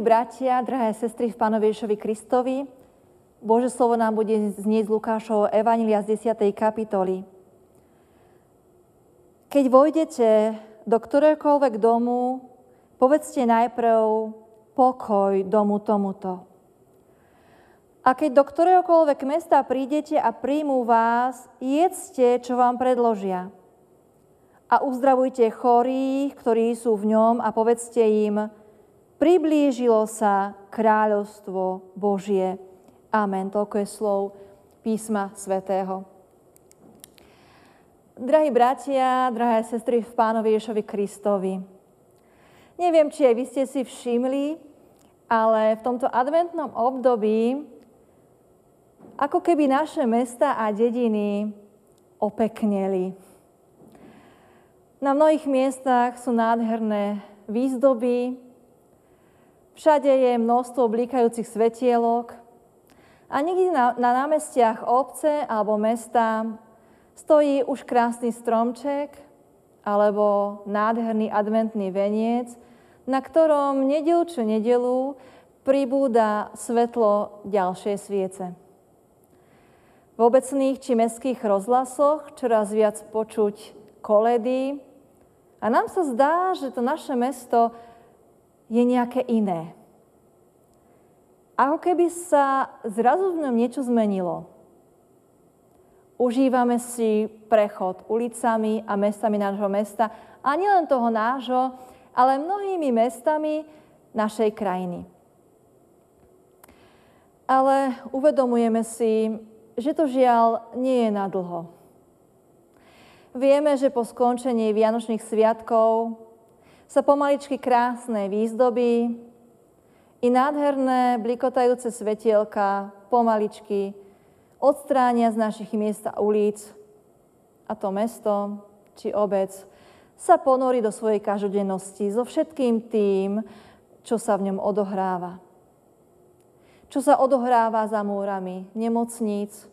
Drahí bratia, drahé sestry v Pánovi Ježovi Kristovi, Bože slovo nám bude znieť z Lukášovho Evanília z 10. kapitoly. Keď vojdete do ktoréhokoľvek domu, povedzte najprv pokoj domu tomuto. A keď do ktoréhokoľvek mesta prídete a príjmú vás, jedzte, čo vám predložia. A uzdravujte chorých, ktorí sú v ňom a povedzte im, priblížilo sa kráľovstvo Božie. Amen. Toľko je slov písma svätého. Drahí bratia, drahé sestry v Pánovi Ješovi Kristovi, neviem, či aj vy ste si všimli, ale v tomto adventnom období ako keby naše mesta a dediny opekneli. Na mnohých miestach sú nádherné výzdoby, Všade je množstvo blikajúcich svetielok a nikdy na, na námestiach obce alebo mesta stojí už krásny stromček alebo nádherný adventný veniec, na ktorom nedelu čo nedelu pribúda svetlo ďalšie sviece. V obecných či mestských rozhlasoch čoraz viac počuť koledy a nám sa zdá, že to naše mesto je nejaké iné. Ako keby sa zrazu v ňom niečo zmenilo. Užívame si prechod ulicami a mestami nášho mesta a nielen toho nášho, ale mnohými mestami našej krajiny. Ale uvedomujeme si, že to žiaľ nie je na dlho. Vieme, že po skončení Vianočných sviatkov sa pomaličky krásne výzdoby i nádherné blikotajúce svetielka pomaličky odstránia z našich miest a ulic a to mesto či obec sa ponorí do svojej každodennosti so všetkým tým, čo sa v ňom odohráva. Čo sa odohráva za múrami nemocníc,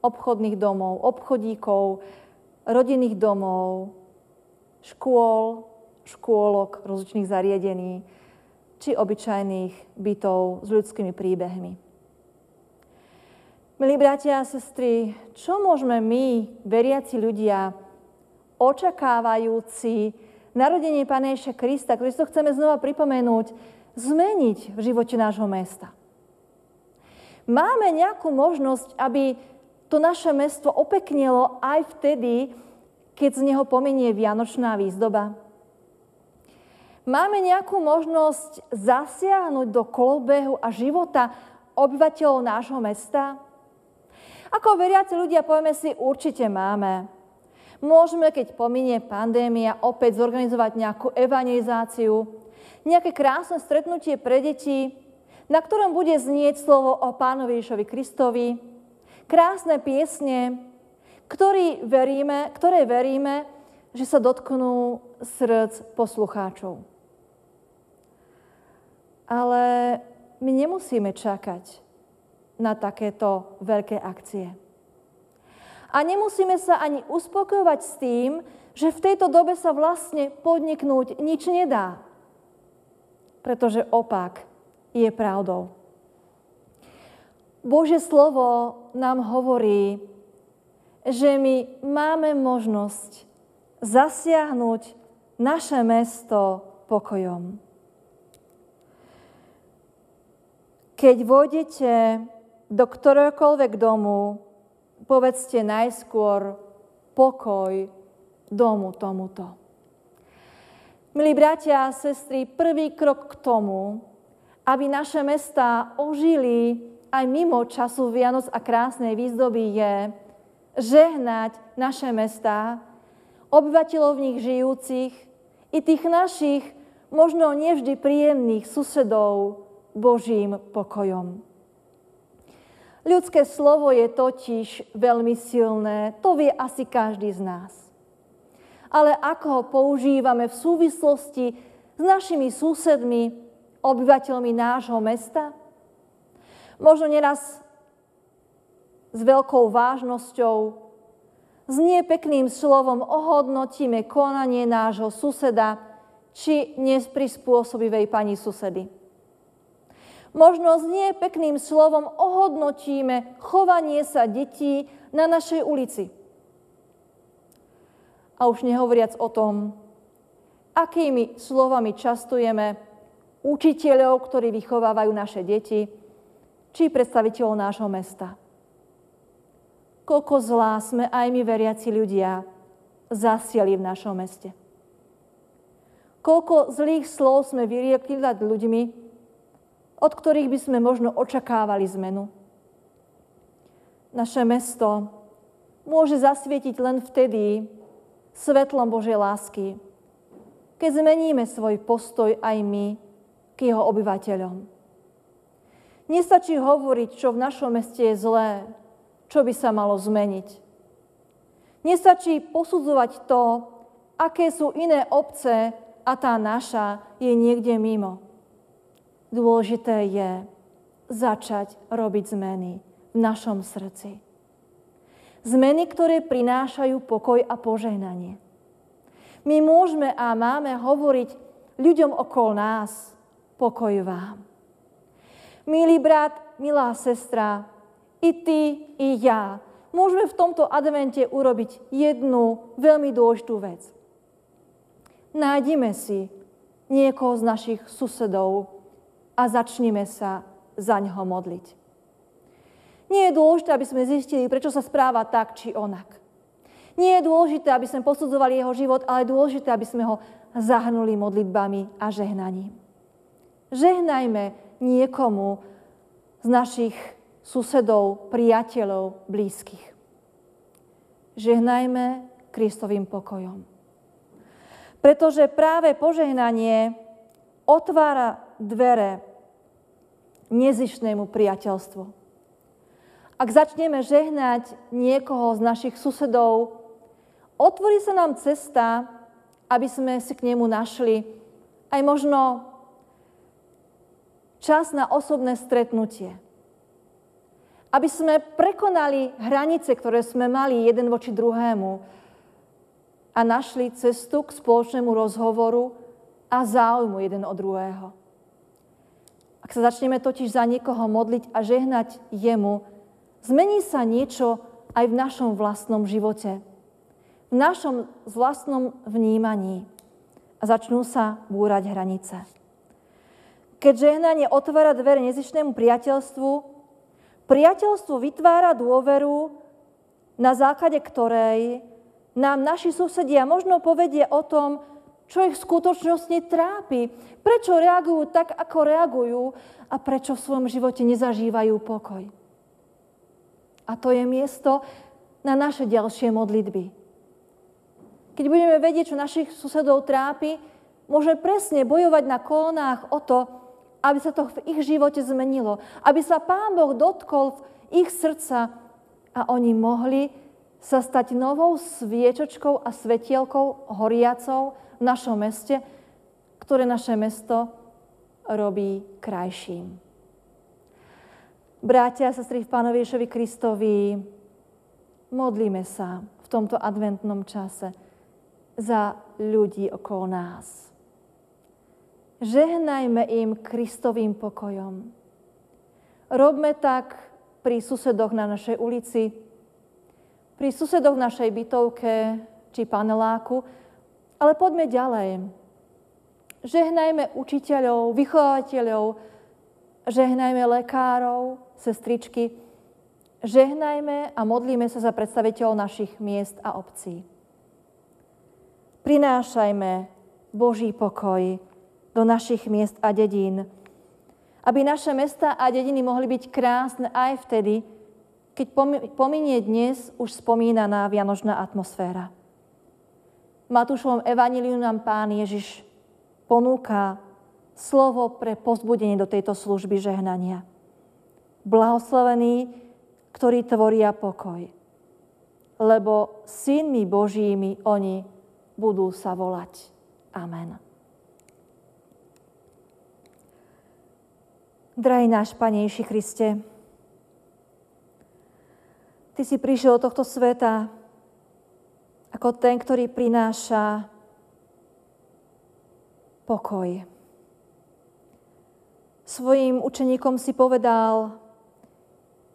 obchodných domov, obchodíkov, rodinných domov, škôl, škôlok, rozličných zariadení, či obyčajných bytov s ľudskými príbehmi. Milí bratia a sestry, čo môžeme my, veriaci ľudia, očakávajúci narodenie Pána Ježa Krista, ktorý to chceme znova pripomenúť, zmeniť v živote nášho mesta? Máme nejakú možnosť, aby to naše mesto opeknelo aj vtedy, keď z neho pomenie Vianočná výzdoba? Máme nejakú možnosť zasiahnuť do kolobehu a života obyvateľov nášho mesta? Ako veriaci ľudia povieme si, určite máme. Môžeme, keď pominie pandémia, opäť zorganizovať nejakú evangelizáciu, nejaké krásne stretnutie pre deti, na ktorom bude znieť slovo o Pánovi Ježovi Kristovi, krásne piesne, ktorý veríme, ktoré veríme, že sa dotknú srdc poslucháčov. Ale my nemusíme čakať na takéto veľké akcie. A nemusíme sa ani uspokojovať s tým, že v tejto dobe sa vlastne podniknúť nič nedá. Pretože opak je pravdou. Bože slovo nám hovorí, že my máme možnosť zasiahnuť naše mesto pokojom. Keď vôjdete do ktoréhokoľvek domu, povedzte najskôr pokoj domu tomuto. Milí bratia a sestry, prvý krok k tomu, aby naše mesta ožili aj mimo času Vianoc a krásnej výzdoby je žehnať naše mesta, obyvateľov v nich žijúcich i tých našich možno nevždy príjemných susedov, Božím pokojom. Ľudské slovo je totiž veľmi silné, to vie asi každý z nás. Ale ako ho používame v súvislosti s našimi susedmi, obyvateľmi nášho mesta? Možno neraz s veľkou vážnosťou, s nepekným slovom ohodnotíme konanie nášho suseda či nesprispôsobivej pani susedy. Možno s nie pekným slovom ohodnotíme chovanie sa detí na našej ulici. A už nehovoriac o tom, akými slovami častujeme učiteľov, ktorí vychovávajú naše deti, či predstaviteľov nášho mesta. Koľko zlá sme aj my veriaci ľudia zasiali v našom meste. Koľko zlých slov sme vyriekli nad ľuďmi, od ktorých by sme možno očakávali zmenu. Naše mesto môže zasvietiť len vtedy svetlom Božej lásky, keď zmeníme svoj postoj aj my k jeho obyvateľom. Nestačí hovoriť, čo v našom meste je zlé, čo by sa malo zmeniť. Nestačí posudzovať to, aké sú iné obce a tá naša je niekde mimo. Dôležité je začať robiť zmeny v našom srdci. Zmeny, ktoré prinášajú pokoj a požehnanie. My môžeme a máme hovoriť ľuďom okolo nás, pokoj vám. Milý brat, milá sestra, i ty, i ja môžeme v tomto advente urobiť jednu veľmi dôležitú vec. Nájdime si niekoho z našich susedov a začnime sa za neho modliť. Nie je dôležité, aby sme zistili, prečo sa správa tak či onak. Nie je dôležité, aby sme posudzovali jeho život, ale je dôležité, aby sme ho zahrnuli modlitbami a žehnaním. Žehnajme niekomu z našich susedov, priateľov, blízkych. Žehnajme Kristovým pokojom. Pretože práve požehnanie otvára dvere nezišnému priateľstvu. Ak začneme žehnať niekoho z našich susedov, otvorí sa nám cesta, aby sme si k nemu našli aj možno čas na osobné stretnutie. Aby sme prekonali hranice, ktoré sme mali jeden voči druhému a našli cestu k spoločnému rozhovoru a záujmu jeden od druhého. Sa začneme totiž za niekoho modliť a žehnať jemu, zmení sa niečo aj v našom vlastnom živote v našom vlastnom vnímaní a začnú sa búrať hranice. Keď žehnanie otvára dvere nezišnému priateľstvu, priateľstvo vytvára dôveru, na základe ktorej nám naši susedia možno povedie o tom, čo ich v skutočnosti trápi, prečo reagujú tak, ako reagujú a prečo v svojom živote nezažívajú pokoj. A to je miesto na naše ďalšie modlitby. Keď budeme vedieť, čo našich susedov trápi, môžeme presne bojovať na kolonách o to, aby sa to v ich živote zmenilo. Aby sa Pán Boh dotkol v ich srdca a oni mohli sa stať novou sviečočkou a svetielkou horiacou v našom meste, ktoré naše mesto robí krajším. Brátia a sestry v Pánovi Ježovi Kristovi, modlíme sa v tomto adventnom čase za ľudí okolo nás. Žehnajme im Kristovým pokojom. Robme tak pri susedoch na našej ulici, pri susedoch v našej bytovke či paneláku, ale poďme ďalej. Žehnajme učiteľov, vychovateľov, žehnajme lekárov, sestričky, žehnajme a modlíme sa za predstaviteľov našich miest a obcí prinášajme Boží pokoj do našich miest a dedín, aby naše mesta a dediny mohli byť krásne aj vtedy, keď pominie dnes už spomínaná vianočná atmosféra. Matúšovom evaníliu nám Pán Ježiš ponúka slovo pre pozbudenie do tejto služby žehnania. Blahoslavení, ktorí tvoria pokoj, lebo synmi Božími oni budú sa volať. Amen. Drahý náš Panejší Kriste, Ty si prišiel do tohto sveta ako ten, ktorý prináša pokoj. Svojim učeníkom si povedal,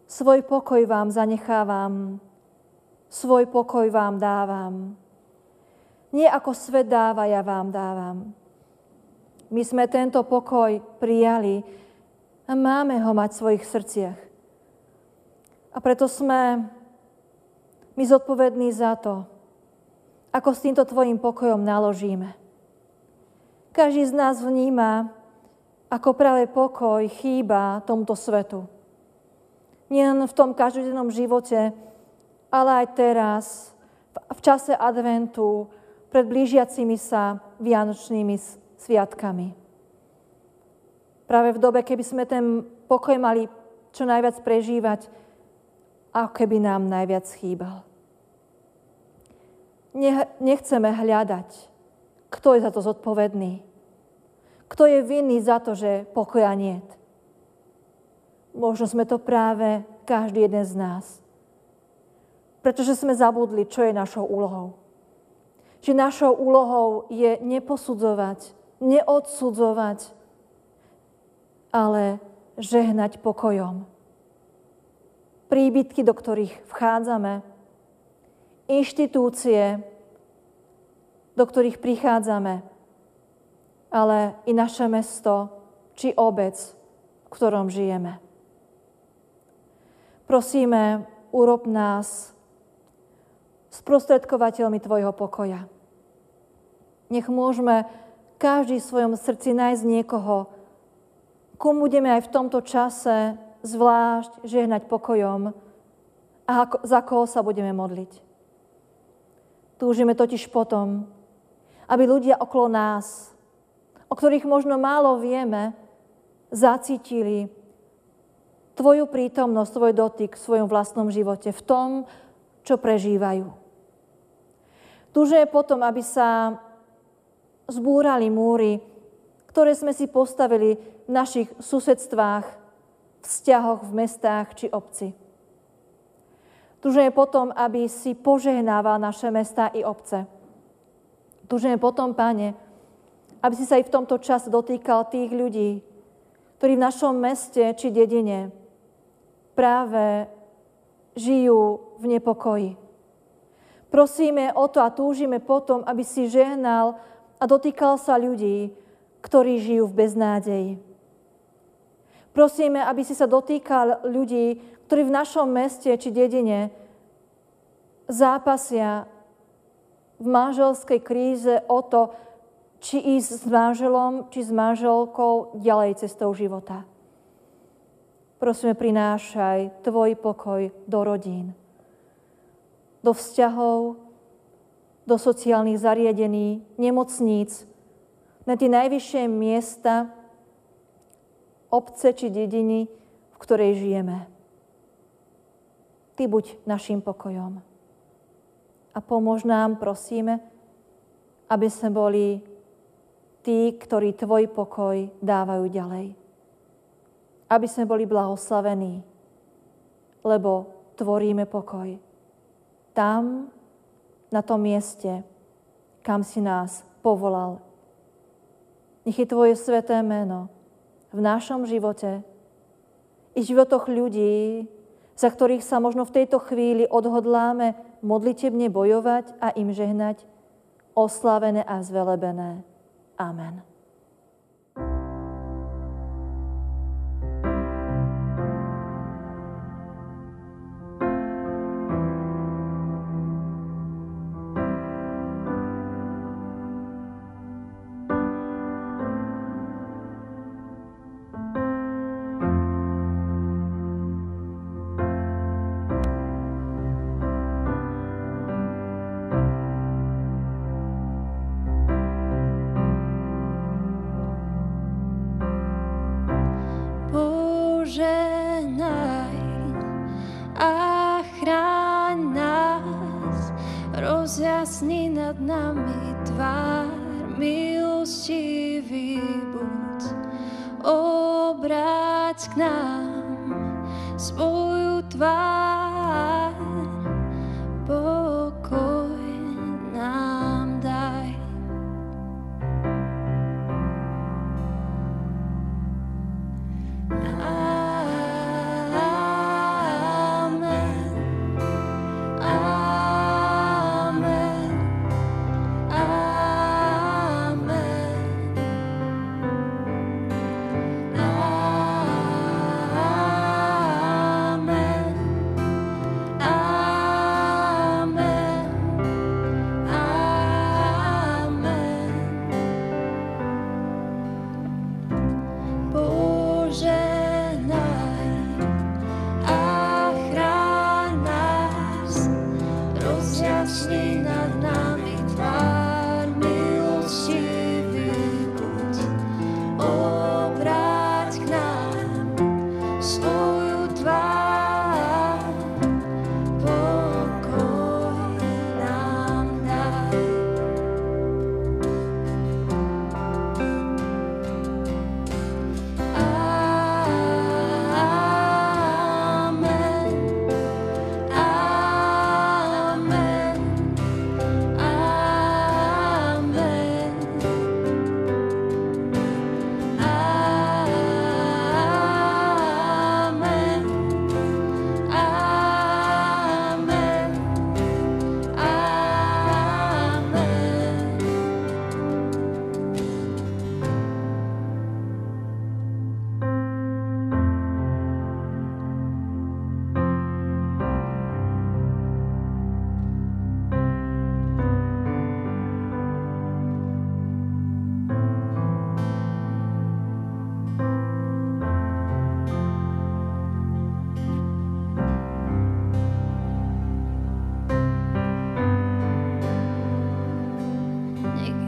svoj pokoj vám zanechávam, svoj pokoj vám dávam. Nie ako svet dáva, ja vám dávam. My sme tento pokoj prijali a máme ho mať v svojich srdciach. A preto sme my zodpovední za to, ako s týmto tvojim pokojom naložíme. Každý z nás vníma, ako práve pokoj chýba tomuto svetu. Nie len v tom každodennom živote, ale aj teraz, v čase adventu, pred blížiacimi sa vianočnými sviatkami. Práve v dobe, keby sme ten pokoj mali čo najviac prežívať, ako keby nám najviac chýbal. Nechceme hľadať, kto je za to zodpovedný. Kto je vinný za to, že pokoja nie? Možno sme to práve každý jeden z nás. Pretože sme zabudli, čo je našou úlohou. Že našou úlohou je neposudzovať, neodsudzovať, ale žehnať pokojom. Príbytky, do ktorých vchádzame, inštitúcie, do ktorých prichádzame, ale i naše mesto či obec, v ktorom žijeme. Prosíme, urob nás sprostredkovateľmi Tvojho pokoja. Nech môžeme každý v svojom srdci nájsť niekoho, komu budeme aj v tomto čase zvlášť žehnať pokojom a za koho sa budeme modliť. Túžime totiž potom, aby ľudia okolo nás o ktorých možno málo vieme, zacítili tvoju prítomnosť, tvoj dotyk v svojom vlastnom živote, v tom, čo prežívajú. Túže je potom, aby sa zbúrali múry, ktoré sme si postavili v našich susedstvách, vzťahoch v mestách či obci. Túžime potom, aby si požehnával naše mesta i obce. Túžime potom, Pane, aby si sa aj v tomto čase dotýkal tých ľudí, ktorí v našom meste či dedine práve žijú v nepokoji. Prosíme o to a túžime potom, aby si žehnal a dotýkal sa ľudí, ktorí žijú v beznádeji. Prosíme, aby si sa dotýkal ľudí, ktorí v našom meste či dedine zápasia v manželskej kríze o to, či ísť s manželom, či s manželkou ďalej cestou života. Prosíme, prinášaj Tvoj pokoj do rodín, do vzťahov, do sociálnych zariadení, nemocníc, na tie najvyššie miesta, obce či dediny, v ktorej žijeme. Ty buď našim pokojom. A pomôž nám, prosíme, aby sme boli tí, ktorí Tvoj pokoj dávajú ďalej. Aby sme boli blahoslavení, lebo tvoríme pokoj. Tam, na tom mieste, kam si nás povolal. Nech je Tvoje sveté meno v našom živote i životoch ľudí, za ktorých sa možno v tejto chvíli odhodláme modlitebne bojovať a im žehnať, oslavené a zvelebené. Amen. Obráť k nám svoju tvár,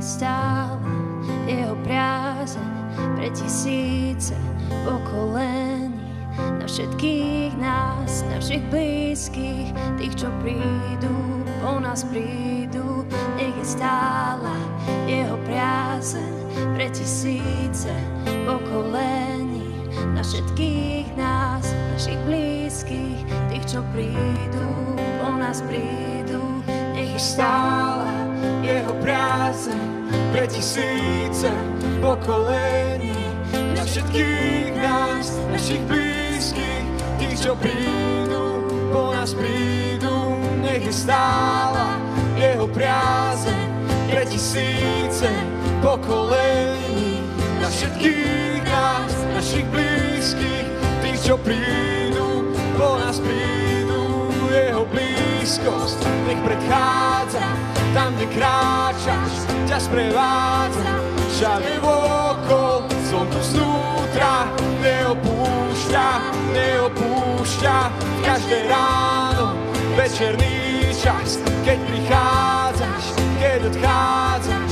stále jeho priazeň pre tisíce pokolení na všetkých nás, na všich blízkych, tých, čo prídu, po nás prídu. Nech je stála jeho priazeň pre tisíce pokolení na všetkých nás, našich blízkych, tých, čo prídu, po nás prídu. Nech je stála práce pre tisíce pokolení. Na všetkých nás, našich blízkych, tých, čo prídu, po nás prídu, nech je stála jeho práce pre tisíce pokolení. Na všetkých nás, našich blízkych, tých, čo prídu, po nás prídu, jeho blízkosť nech predchádza tam, kde kráčaš, ťa sprevádza všade vokol, som tu znútra, neopúšťa, neopúšťa, každé ráno, večerný čas, keď prichádzaš, keď odchádzaš,